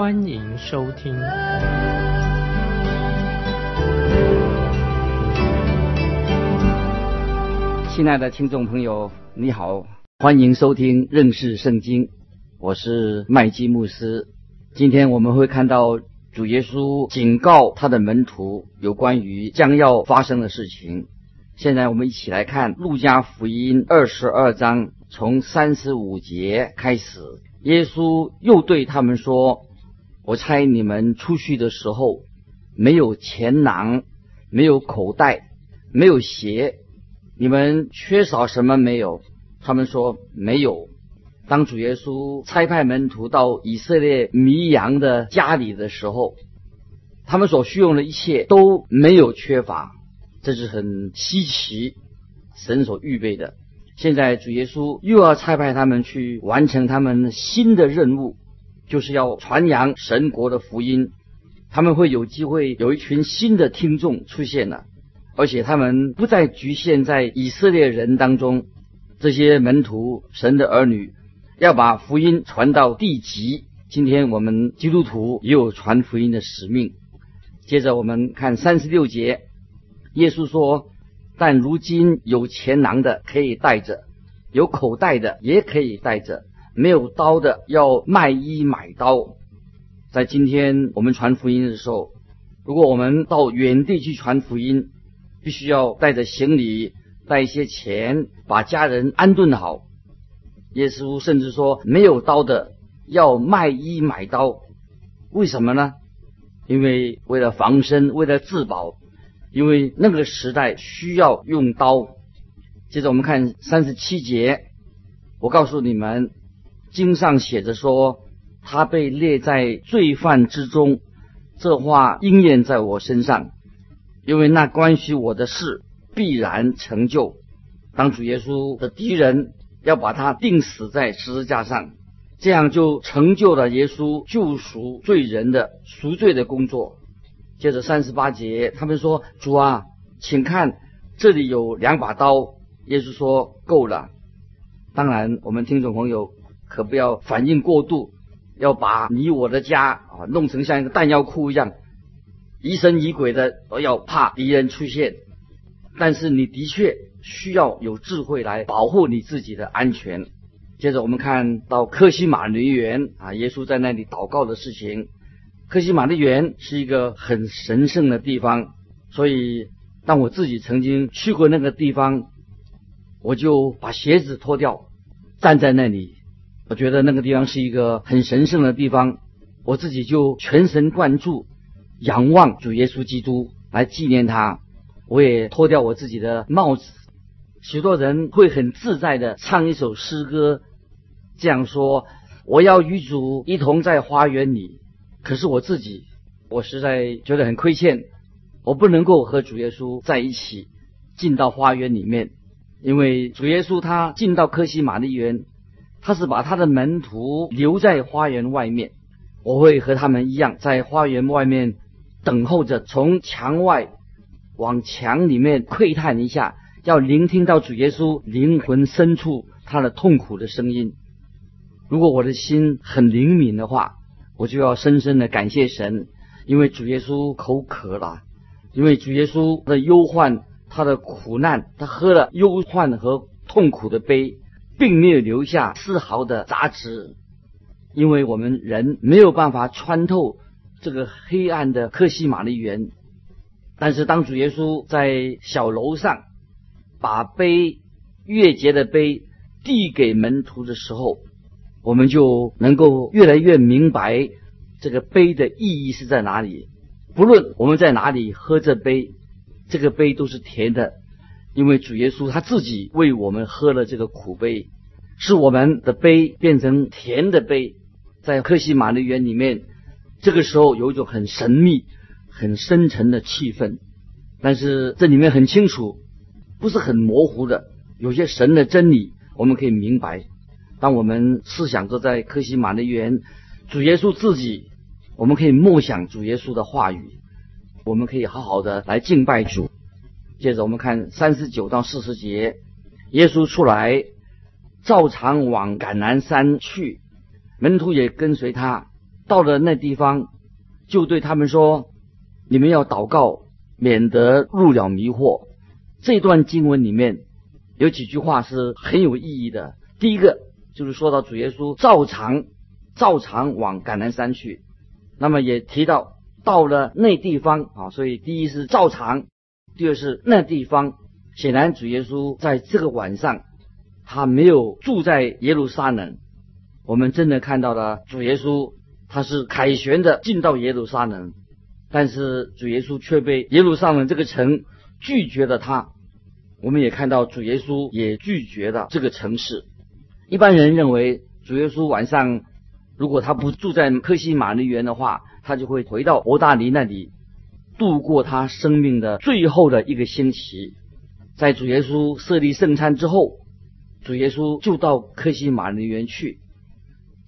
欢迎收听。亲爱的听众朋友，你好，欢迎收听认识圣经，我是麦基牧师。今天我们会看到主耶稣警告他的门徒有关于将要发生的事情。现在我们一起来看路加福音二十二章，从三十五节开始，耶稣又对他们说：“我猜你们出去的时候，没有钱囊，没有口袋，没有鞋。”你们缺少什么没有？他们说没有。当主耶稣差派门徒到以色列迷羊的家里的时候，他们所需用的一切都没有缺乏，这是很稀奇，神所预备的。现在主耶稣又要差派他们去完成他们新的任务，就是要传扬神国的福音。他们会有机会有一群新的听众出现了。而且他们不再局限在以色列人当中，这些门徒、神的儿女，要把福音传到地极。今天我们基督徒也有传福音的使命。接着我们看三十六节，耶稣说：“但如今有钱囊的可以带着，有口袋的也可以带着，没有刀的要卖衣买刀。”在今天我们传福音的时候，如果我们到远地去传福音，必须要带着行李，带一些钱，把家人安顿好。耶稣甚至说，没有刀的要卖衣买刀，为什么呢？因为为了防身，为了自保，因为那个时代需要用刀。接着我们看三十七节，我告诉你们，经上写着说，他被列在罪犯之中，这话应验在我身上。因为那关系我的事必然成就。当主耶稣的敌人要把他钉死在十字架上，这样就成就了耶稣救赎罪人的赎罪的工作。接着三十八节，他们说：“主啊，请看，这里有两把刀。”耶稣说：“够了。”当然，我们听众朋友可不要反应过度，要把你我的家啊弄成像一个弹药库一样。疑神疑鬼的都要怕敌人出现，但是你的确需要有智慧来保护你自己的安全。接着我们看到科西玛陵园啊，耶稣在那里祷告的事情。科西玛陵园是一个很神圣的地方，所以当我自己曾经去过那个地方，我就把鞋子脱掉，站在那里，我觉得那个地方是一个很神圣的地方，我自己就全神贯注。仰望主耶稣基督来纪念他，我也脱掉我自己的帽子。许多人会很自在的唱一首诗歌，这样说：“我要与主一同在花园里。”可是我自己，我实在觉得很亏欠，我不能够和主耶稣在一起进到花园里面，因为主耶稣他进到科西玛丽园，他是把他的门徒留在花园外面，我会和他们一样在花园外面。等候着从墙外往墙里面窥探一下，要聆听到主耶稣灵魂深处他的痛苦的声音。如果我的心很灵敏的话，我就要深深的感谢神，因为主耶稣口渴了，因为主耶稣的忧患、他的苦难，他喝了忧患和痛苦的杯，并没有留下丝毫的杂质，因为我们人没有办法穿透。这个黑暗的克西玛丽园，但是当主耶稣在小楼上把杯月节的杯递给门徒的时候，我们就能够越来越明白这个杯的意义是在哪里。不论我们在哪里喝这杯，这个杯都是甜的，因为主耶稣他自己为我们喝了这个苦杯，是我们的杯变成甜的杯，在克西玛的园里面。这个时候有一种很神秘、很深沉的气氛。但是这里面很清楚，不是很模糊的，有些神的真理我们可以明白。当我们思想着在科西玛的园，主耶稣自己，我们可以默想主耶稣的话语，我们可以好好的来敬拜主。接着我们看三十九到四十节，耶稣出来，照常往橄榄山去，门徒也跟随他。到了那地方，就对他们说：“你们要祷告，免得入了迷惑。”这段经文里面有几句话是很有意义的。第一个就是说到主耶稣照常照常往橄榄山去，那么也提到到了那地方啊，所以第一是照常。第二是那地方，显然主耶稣在这个晚上，他没有住在耶路撒冷。我们真的看到了主耶稣，他是凯旋的进到耶路撒冷，但是主耶稣却被耶路撒冷这个城拒绝了他。我们也看到主耶稣也拒绝了这个城市。一般人认为主耶稣晚上如果他不住在克西马尼园的话，他就会回到伯大尼那里。度过他生命的最后的一个星期，在主耶稣设立圣餐之后，主耶稣就到克西马尼园去。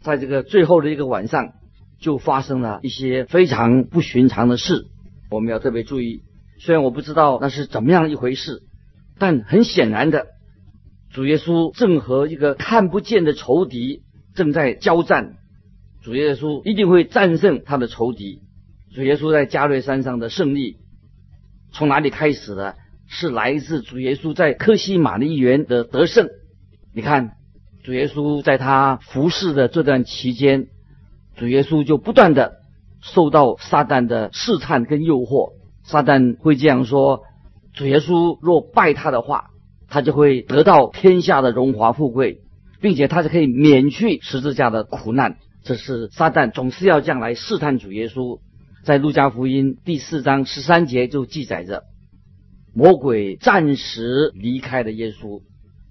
在这个最后的一个晚上，就发生了一些非常不寻常的事。我们要特别注意，虽然我不知道那是怎么样一回事，但很显然的，主耶稣正和一个看不见的仇敌正在交战。主耶稣一定会战胜他的仇敌。主耶稣在加略山上的胜利，从哪里开始的？是来自主耶稣在科西玛利园的得胜。你看，主耶稣在他服侍的这段期间，主耶稣就不断的受到撒旦的试探跟诱惑。撒旦会这样说：主耶稣若拜他的话，他就会得到天下的荣华富贵，并且他就可以免去十字架的苦难。这是撒旦总是要这样来试探主耶稣。在路加福音第四章十三节就记载着，魔鬼暂时离开了耶稣，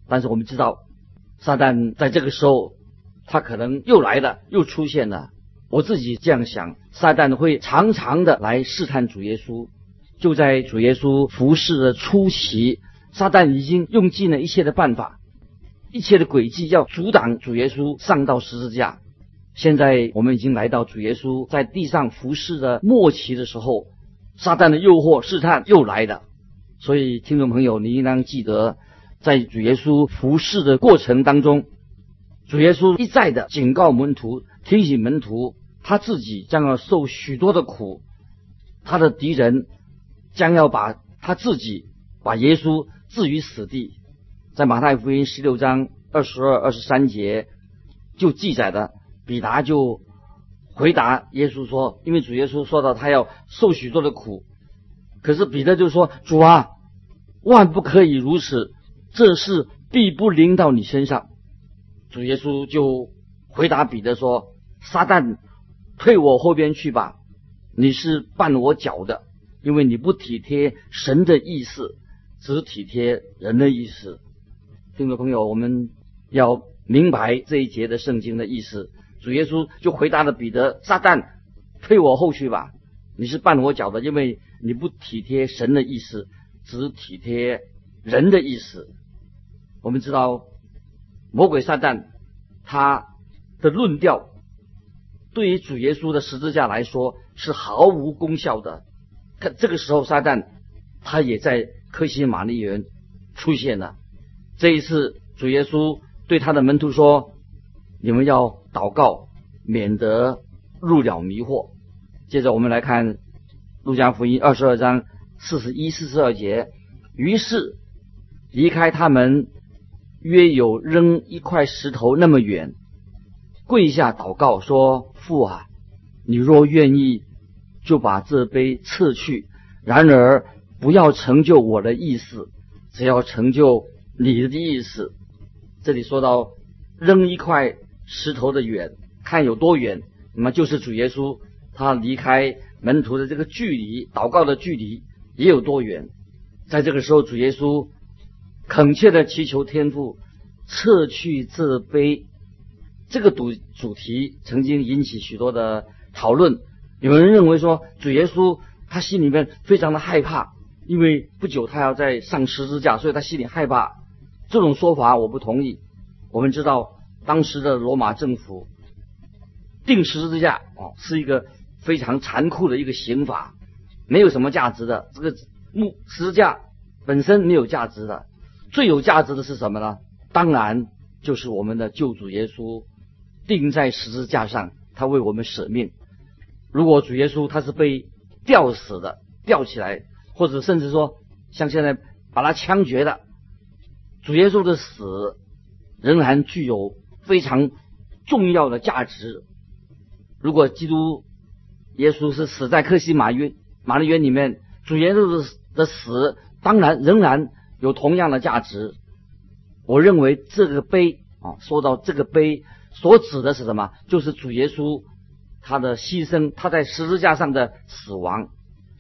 但是我们知道，撒旦在这个时候，他可能又来了，又出现了。我自己这样想，撒旦会常常的来试探主耶稣。就在主耶稣服侍的初期，撒旦已经用尽了一切的办法，一切的诡计，要阻挡主耶稣上到十字架。现在我们已经来到主耶稣在地上服侍的末期的时候，撒旦的诱惑试探又来了。所以，听众朋友，你应当记得，在主耶稣服侍的过程当中，主耶稣一再的警告门徒、提醒门徒，他自己将要受许多的苦，他的敌人将要把他自己把耶稣置于死地。在马太福音十六章二十二、二十三节就记载的。彼达就回答耶稣说：“因为主耶稣说到他要受许多的苦，可是彼得就说：‘主啊，万不可以如此，这事必不临到你身上。’主耶稣就回答彼得说：‘撒旦，退我后边去吧！你是绊我脚的，因为你不体贴神的意思，只体贴人的意思。’听众朋友，我们要明白这一节的圣经的意思。”主耶稣就回答了彼得：“撒旦，退我后去吧！你是绊我脚的，因为你不体贴神的意思，只体贴人的意思。”我们知道，魔鬼撒旦他的论调对于主耶稣的十字架来说是毫无功效的。他这个时候，撒旦他也在科西玛利园出现了。这一次，主耶稣对他的门徒说：“你们要。”祷告，免得入了迷惑。接着我们来看《路加福音》二十二章四十一、四十二节。于是离开他们，约有扔一块石头那么远，跪下祷告说：“父啊，你若愿意，就把这杯撤去。然而不要成就我的意思，只要成就你的意思。”这里说到扔一块。石头的远，看有多远，那么就是主耶稣他离开门徒的这个距离，祷告的距离也有多远。在这个时候，主耶稣恳切的祈求天父撤去这杯。这个主主题曾经引起许多的讨论。有人认为说主耶稣他心里面非常的害怕，因为不久他要在上十字架，所以他心里害怕。这种说法我不同意。我们知道当时的罗马政府定十字架哦是一个非常残酷的一个刑法，没有什么价值的。这个木十字架本身没有价值的，最有价值的是什么呢？当然就是我们的救主耶稣钉在十字架上，他为我们舍命。如果主耶稣他是被吊死的，吊起来，或者甚至说像现在把他枪决的。主耶稣的死仍然具有非常重要的价值。如果基督耶稣是死在克西马约马利园里面，主耶稣的死当然仍然有同样的价值。我认为这个碑啊，说到这个碑所指的是什么？就是主耶稣他的牺牲，他在十字架上的死亡，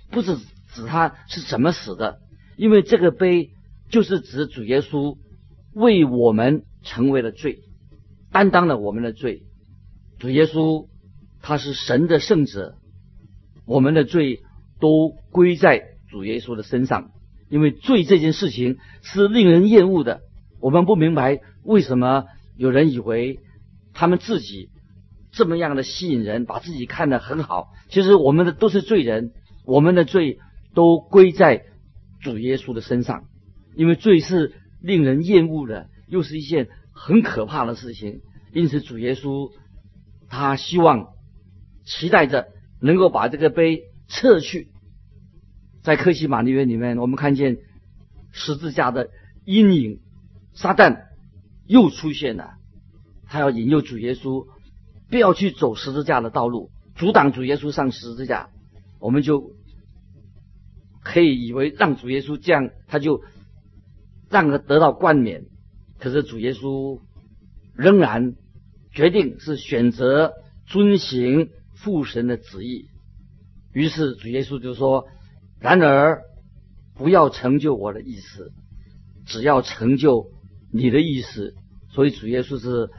不是指他是怎么死的，因为这个碑。就是指主耶稣为我们成为了罪，担当了我们的罪。主耶稣他是神的圣者，我们的罪都归在主耶稣的身上。因为罪这件事情是令人厌恶的，我们不明白为什么有人以为他们自己这么样的吸引人，把自己看得很好。其实我们的都是罪人，我们的罪都归在主耶稣的身上。因为罪是令人厌恶的，又是一件很可怕的事情，因此主耶稣他希望期待着能够把这个碑撤去。在克西马利园里面，我们看见十字架的阴影，撒旦又出现了，他要引诱主耶稣不要去走十字架的道路，阻挡主耶稣上十字架。我们就可以以为让主耶稣这样，他就。让他得到冠冕，可是主耶稣仍然决定是选择遵行父神的旨意。于是主耶稣就说：“然而不要成就我的意思，只要成就你的意思。”所以主耶稣是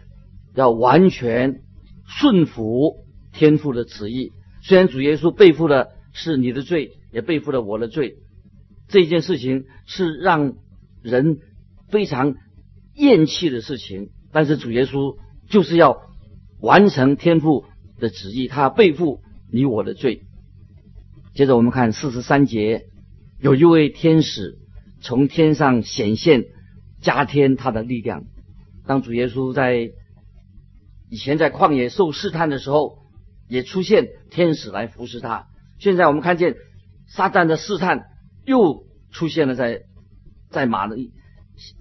要完全顺服天父的旨意。虽然主耶稣背负的是你的罪，也背负了我的罪，这件事情是让。人非常厌弃的事情，但是主耶稣就是要完成天父的旨意，他背负你我的罪。接着我们看四十三节，有一位天使从天上显现，加添他的力量。当主耶稣在以前在旷野受试探的时候，也出现天使来服侍他。现在我们看见撒旦的试探又出现了在。在马的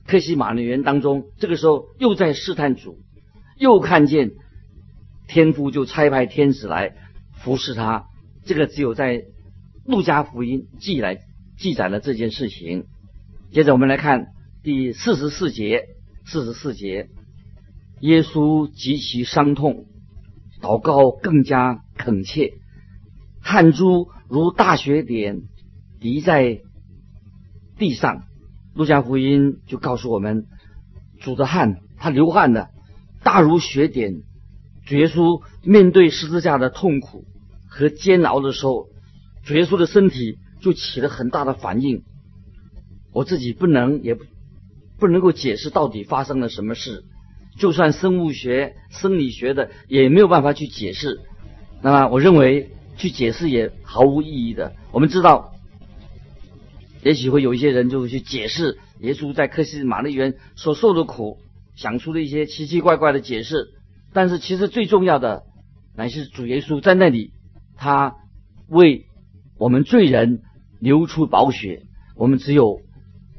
克西马的园当中，这个时候又在试探主，又看见天父就差派天使来服侍他。这个只有在路加福音记来记载了这件事情。接着我们来看第四十四节，四十四节，耶稣极其伤痛，祷告更加恳切，汗珠如大雪点滴在地上。路加福音就告诉我们，主的汗，他流汗的，大如雪点。主耶稣面对十字架的痛苦和煎熬的时候，主耶稣的身体就起了很大的反应。我自己不能也不能够解释到底发生了什么事，就算生物学、生理学的也没有办法去解释。那么，我认为去解释也毫无意义的。我们知道。也许会有一些人就会去解释耶稣在克西玛丽园所受的苦，想出了一些奇奇怪怪的解释。但是其实最重要的乃是主耶稣在那里，他为我们罪人流出宝血。我们只有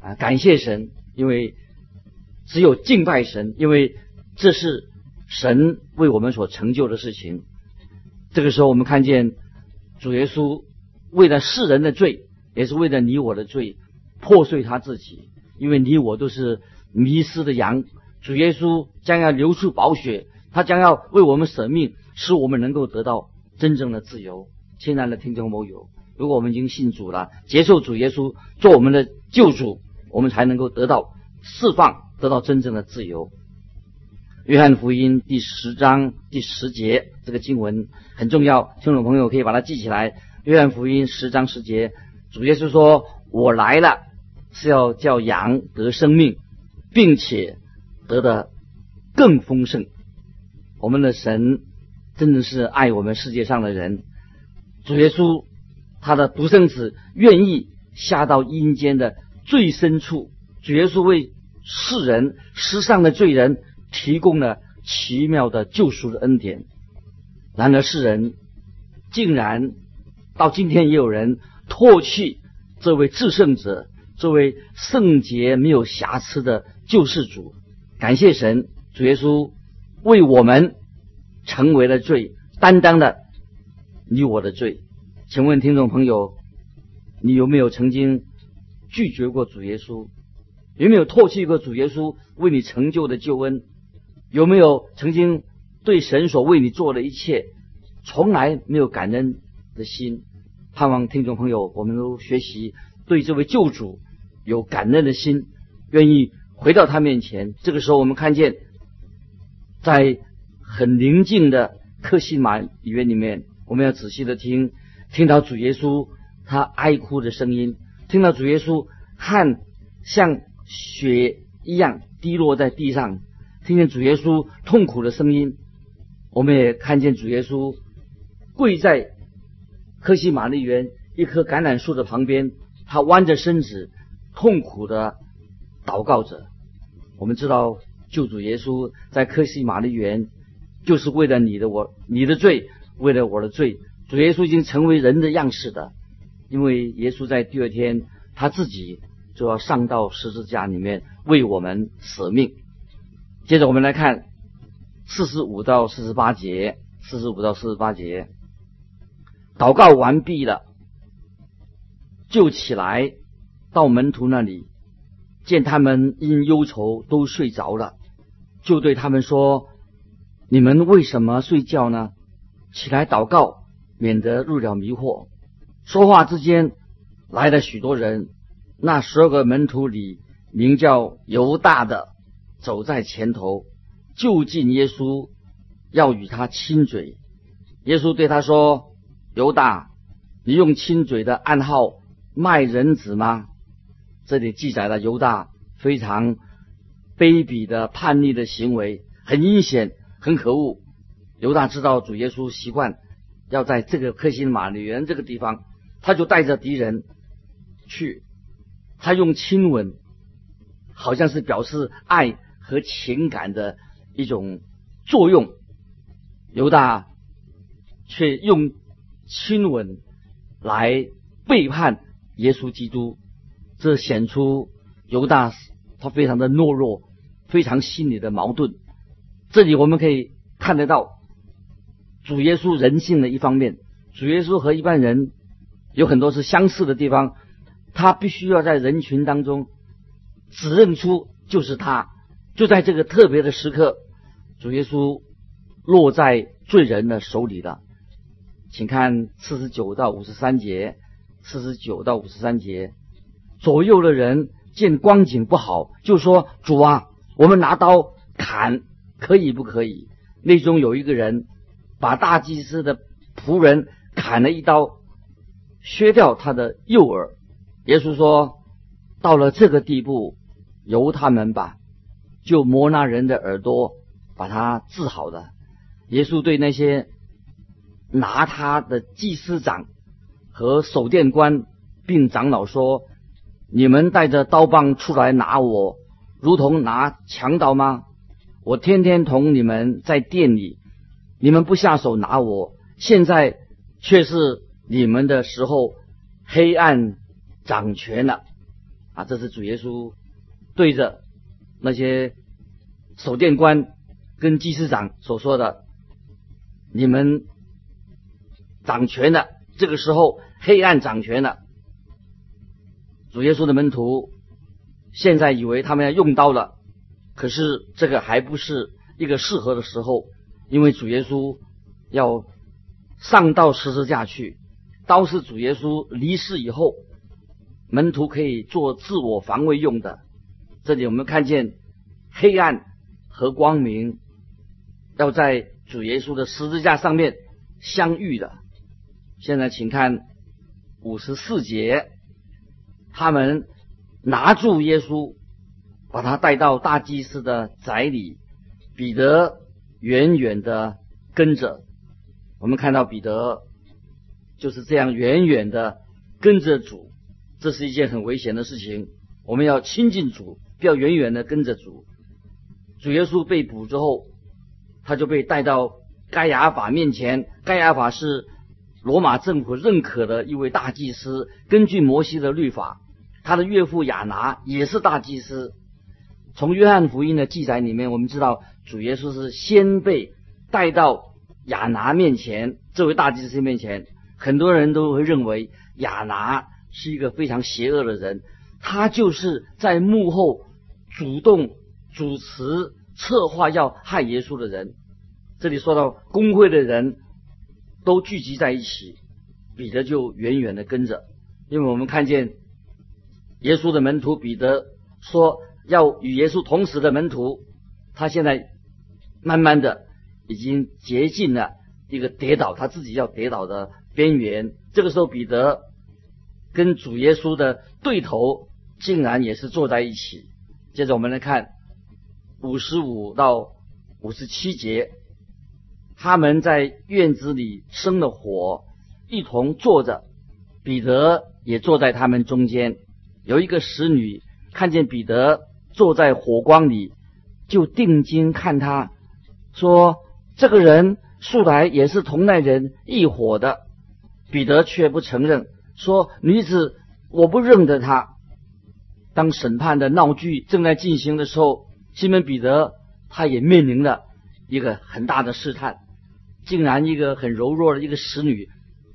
啊感谢神，因为只有敬拜神，因为这是神为我们所成就的事情。这个时候，我们看见主耶稣为了世人的罪。也是为了你我的罪破碎他自己，因为你我都是迷失的羊。主耶稣将要流出宝血，他将要为我们舍命，使我们能够得到真正的自由。亲爱的听众朋友，如果我们已经信主了，接受主耶稣做我们的救主，我们才能够得到释放，得到真正的自由。约翰福音第十章第十节，这个经文很重要，听众朋友可以把它记起来。约翰福音十章十节，主耶稣说：“我来了，是要叫羊得生命，并且得的更丰盛。”我们的神真的是爱我们世界上的人。主耶稣他的独生子愿意下到阴间的最深处，主耶稣为世人世上的罪人提供了奇妙的救赎的恩典。然而世人竟然到今天也有人唾弃这位至圣者，这位圣洁没有瑕疵的救世主。感谢神，主耶稣。为我们成为了罪，担当了你我的罪。请问听众朋友，你有没有曾经拒绝过主耶稣？有没有唾弃过主耶稣为你成就的救恩？有没有曾经对神所为你做的一切从来没有感恩的心？盼望听众朋友，我们都学习对这位救主有感恩的心，愿意回到他面前。这个时候，我们看见。在很宁静的克西马医院里面，我们要仔细的听，听到主耶稣他哀哭的声音，听到主耶稣汗像血一样滴落在地上，听见主耶稣痛苦的声音，我们也看见主耶稣跪在克西马利园一棵橄榄树的旁边，他弯着身子痛苦的祷告着。我们知道。救主耶稣在克西玛丽园，就是为了你的我你的罪，为了我的罪。主耶稣已经成为人的样式的，因为耶稣在第二天他自己就要上到十字架里面为我们舍命。接着我们来看四十五到四十八节，四十五到四十八节，祷告完毕了，就起来到门徒那里，见他们因忧愁都睡着了。就对他们说：“你们为什么睡觉呢？起来祷告，免得入了迷惑。”说话之间，来了许多人。那十二个门徒里，名叫犹大的走在前头，就近耶稣，要与他亲嘴。耶稣对他说：“犹大，你用亲嘴的暗号卖人子吗？”这里记载了犹大非常。卑鄙的叛逆的行为很阴险，很可恶。犹大知道主耶稣习惯要在这个克辛玛里园这个地方，他就带着敌人去。他用亲吻，好像是表示爱和情感的一种作用。犹大却用亲吻来背叛耶稣基督，这显出犹大。他非常的懦弱，非常心里的矛盾。这里我们可以看得到主耶稣人性的一方面。主耶稣和一般人有很多是相似的地方，他必须要在人群当中指认出就是他。就在这个特别的时刻，主耶稣落在罪人的手里了。请看四十九到五十三节，四十九到五十三节左右的人。见光景不好，就说：“主啊，我们拿刀砍，可以不可以？”内中有一个人把大祭司的仆人砍了一刀，削掉他的右耳。耶稣说：“到了这个地步，由他们吧，就磨那人的耳朵，把他治好了。”耶稣对那些拿他的祭司长和守殿官并长老说。你们带着刀棒出来拿我，如同拿强盗吗？我天天同你们在店里，你们不下手拿我，现在却是你们的时候，黑暗掌权了。啊，这是主耶稣对着那些守殿官跟祭司长所说的：你们掌权了，这个时候黑暗掌权了。主耶稣的门徒现在以为他们要用刀了，可是这个还不是一个适合的时候，因为主耶稣要上到十字架去，刀是主耶稣离世以后，门徒可以做自我防卫用的。这里我们看见黑暗和光明要在主耶稣的十字架上面相遇的。现在请看五十四节，他们拿住耶稣，把他带到大祭司的宅里，彼得远远的跟着。我们看到彼得就是这样远远的跟着主，这是一件很危险的事情。我们要亲近主，不要远远的跟着主。主耶稣被捕之后，他就被带到盖亚法面前。盖亚法是罗马政府认可的一位大祭司。根据摩西的律法，他的岳父亚拿也是大祭司。从约翰福音的记载里面，我们知道主耶稣是先被带到亚拿面前，这位大祭司面前。很多人都会认为亚拿是一个非常邪恶的人，他就是在幕后主动。主持策划要害耶稣的人，这里说到工会的人都聚集在一起，彼得就远远的跟着，因为我们看见耶稣的门徒彼得说要与耶稣同时的门徒，他现在慢慢的已经接近了一个跌倒，他自己要跌倒的边缘。这个时候，彼得跟主耶稣的对头竟然也是坐在一起。接着我们来看。五十五到五十七节，他们在院子里生了火，一同坐着。彼得也坐在他们中间。有一个使女看见彼得坐在火光里，就定睛看他，说：“这个人素来也是同那人一伙的。”彼得却不承认，说：“女子，我不认得他。”当审判的闹剧正在进行的时候。西门彼得他也面临了一个很大的试探，竟然一个很柔弱的一个使女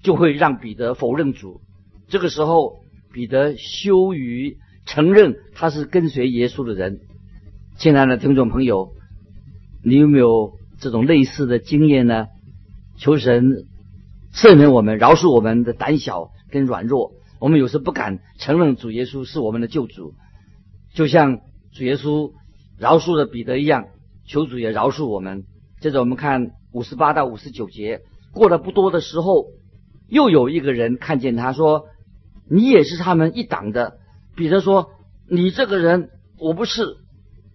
就会让彼得否认主。这个时候，彼得羞于承认他是跟随耶稣的人。亲爱的听众朋友，你有没有这种类似的经验呢？求神赦免我们，饶恕我们的胆小跟软弱。我们有时不敢承认主耶稣是我们的救主，就像主耶稣。饶恕了彼得一样，求主也饶恕我们。接着我们看五十八到五十九节，过了不多的时候，又有一个人看见他说：“你也是他们一党的。”彼得说：“你这个人，我不是。”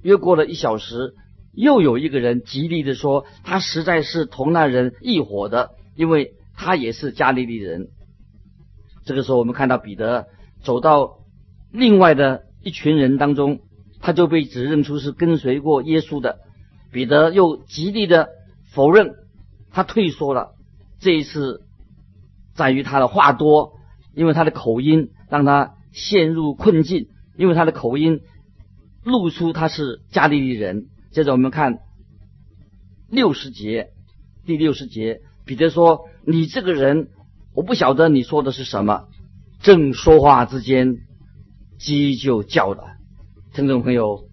约过了一小时，又有一个人极力的说：“他实在是同那人一伙的，因为他也是加利利人。”这个时候，我们看到彼得走到另外的一群人当中。他就被指认出是跟随过耶稣的，彼得又极力的否认，他退缩了。这一次在于他的话多，因为他的口音让他陷入困境，因为他的口音露出他是加利利人。接着我们看六十节，第六十节，彼得说：“你这个人，我不晓得你说的是什么。”正说话之间，鸡就叫了。听众朋友，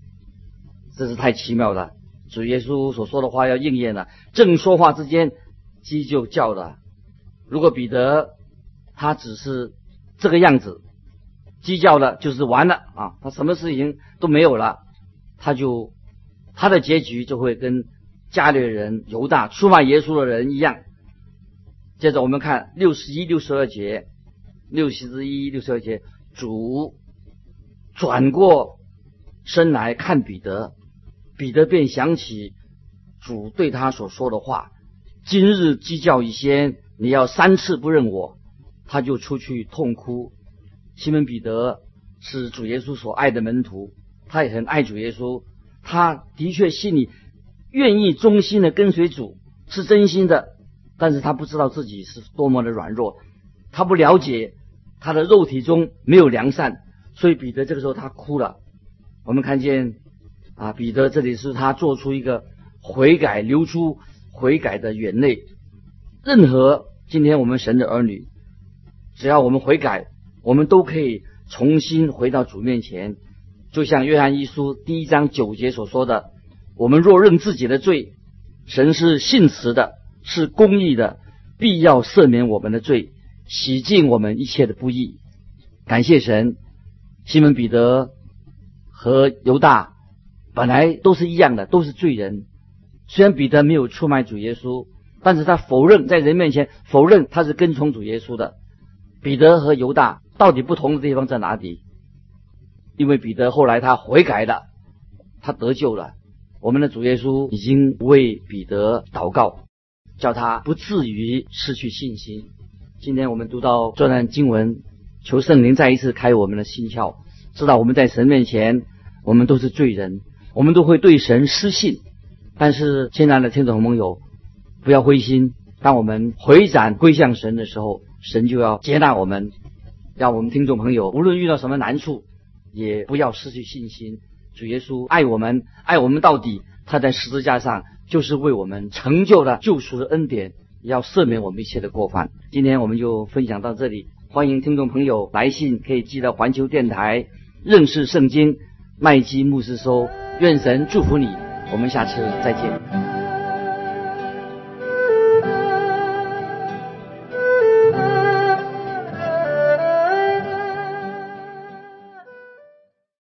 这是太奇妙了！主耶稣所说的话要应验了。正说话之间，鸡就叫了。如果彼得他只是这个样子，鸡叫了就是完了啊，他什么事情都没有了，他就他的结局就会跟家里人犹大出卖耶稣的人一样。接着我们看六十一、六十二节，六十一、六十二节，主转过。身来看彼得，彼得便想起主对他所说的话：“今日鸡叫一先，你要三次不认我。”他就出去痛哭。西门彼得是主耶稣所爱的门徒，他也很爱主耶稣。他的确心里愿意忠心的跟随主，是真心的。但是他不知道自己是多么的软弱，他不了解他的肉体中没有良善，所以彼得这个时候他哭了。我们看见啊，彼得这里是他做出一个悔改，流出悔改的眼泪。任何今天我们神的儿女，只要我们悔改，我们都可以重新回到主面前。就像约翰一书第一章九节所说的：“我们若认自己的罪，神是信实的，是公义的，必要赦免我们的罪，洗净我们一切的不义。”感谢神，西门彼得。和犹大本来都是一样的，都是罪人。虽然彼得没有出卖主耶稣，但是他否认在人面前否认他是跟从主耶稣的。彼得和犹大到底不同的地方在哪里？因为彼得后来他悔改了，他得救了。我们的主耶稣已经为彼得祷告，叫他不至于失去信心。今天我们读到这段经文，求圣灵再一次开我们的心窍，知道我们在神面前，我们都是罪人，我们都会对神失信。但是，亲爱的听众朋友，不要灰心。当我们回转归向神的时候，神就要接纳我们。让我们听众朋友，无论遇到什么难处，也不要失去信心。主耶稣爱我们，爱我们到底。他在十字架上就是为我们成就了救赎的恩典，要赦免我们一切的过犯。今天我们就分享到这里，欢迎听众朋友来信可以寄到环球电台认识圣经麦基牧师收。愿神祝福你，我们下次再见。